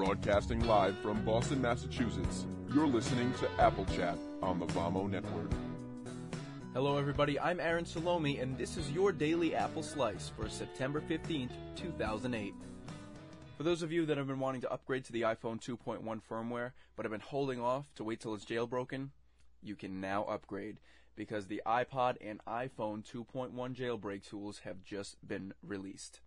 Broadcasting live from Boston, Massachusetts, you're listening to Apple Chat on the Vamo Network. Hello, everybody. I'm Aaron Salome, and this is your daily Apple Slice for September 15th, 2008. For those of you that have been wanting to upgrade to the iPhone 2.1 firmware, but have been holding off to wait till it's jailbroken, you can now upgrade because the iPod and iPhone 2.1 jailbreak tools have just been released.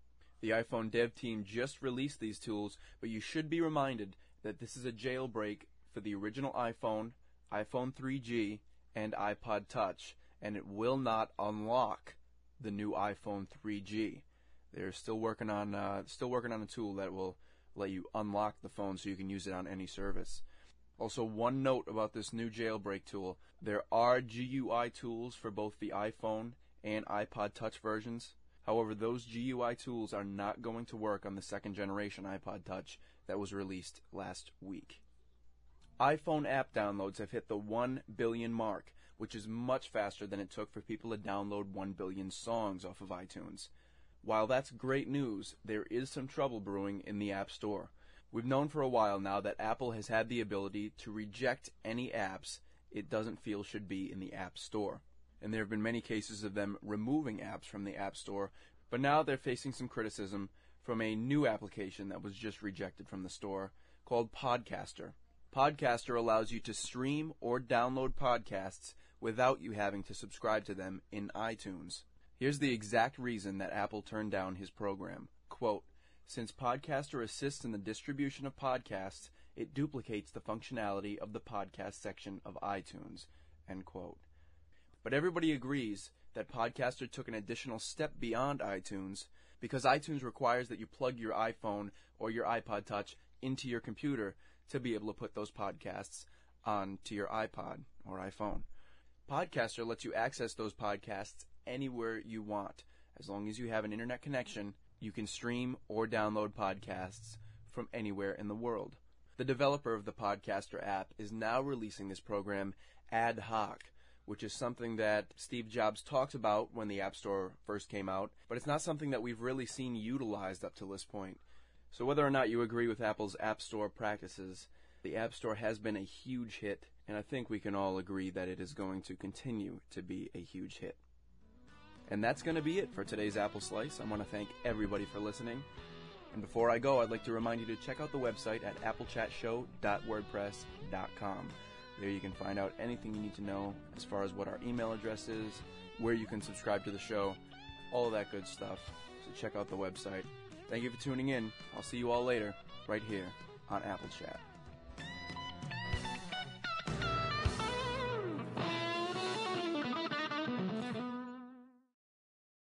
The iPhone dev team just released these tools, but you should be reminded that this is a jailbreak for the original iPhone, iPhone 3G, and iPod Touch, and it will not unlock the new iPhone 3G. They're still working on uh, still working on a tool that will let you unlock the phone so you can use it on any service. Also, one note about this new jailbreak tool: there are GUI tools for both the iPhone and iPod Touch versions. However, those GUI tools are not going to work on the second generation iPod Touch that was released last week. iPhone app downloads have hit the 1 billion mark, which is much faster than it took for people to download 1 billion songs off of iTunes. While that's great news, there is some trouble brewing in the App Store. We've known for a while now that Apple has had the ability to reject any apps it doesn't feel should be in the App Store and there have been many cases of them removing apps from the App Store, but now they're facing some criticism from a new application that was just rejected from the store called Podcaster. Podcaster allows you to stream or download podcasts without you having to subscribe to them in iTunes. Here's the exact reason that Apple turned down his program. Quote, since Podcaster assists in the distribution of podcasts, it duplicates the functionality of the podcast section of iTunes. End quote. But everybody agrees that Podcaster took an additional step beyond iTunes because iTunes requires that you plug your iPhone or your iPod Touch into your computer to be able to put those podcasts onto your iPod or iPhone. Podcaster lets you access those podcasts anywhere you want. As long as you have an internet connection, you can stream or download podcasts from anywhere in the world. The developer of the Podcaster app is now releasing this program ad hoc which is something that Steve Jobs talked about when the App Store first came out, but it's not something that we've really seen utilized up to this point. So whether or not you agree with Apple's App Store practices, the App Store has been a huge hit, and I think we can all agree that it is going to continue to be a huge hit. And that's going to be it for today's Apple Slice. I want to thank everybody for listening. And before I go, I'd like to remind you to check out the website at applechatshow.wordpress.com. There you can find out anything you need to know as far as what our email address is, where you can subscribe to the show, all of that good stuff. So check out the website. Thank you for tuning in. I'll see you all later, right here on Apple Chat.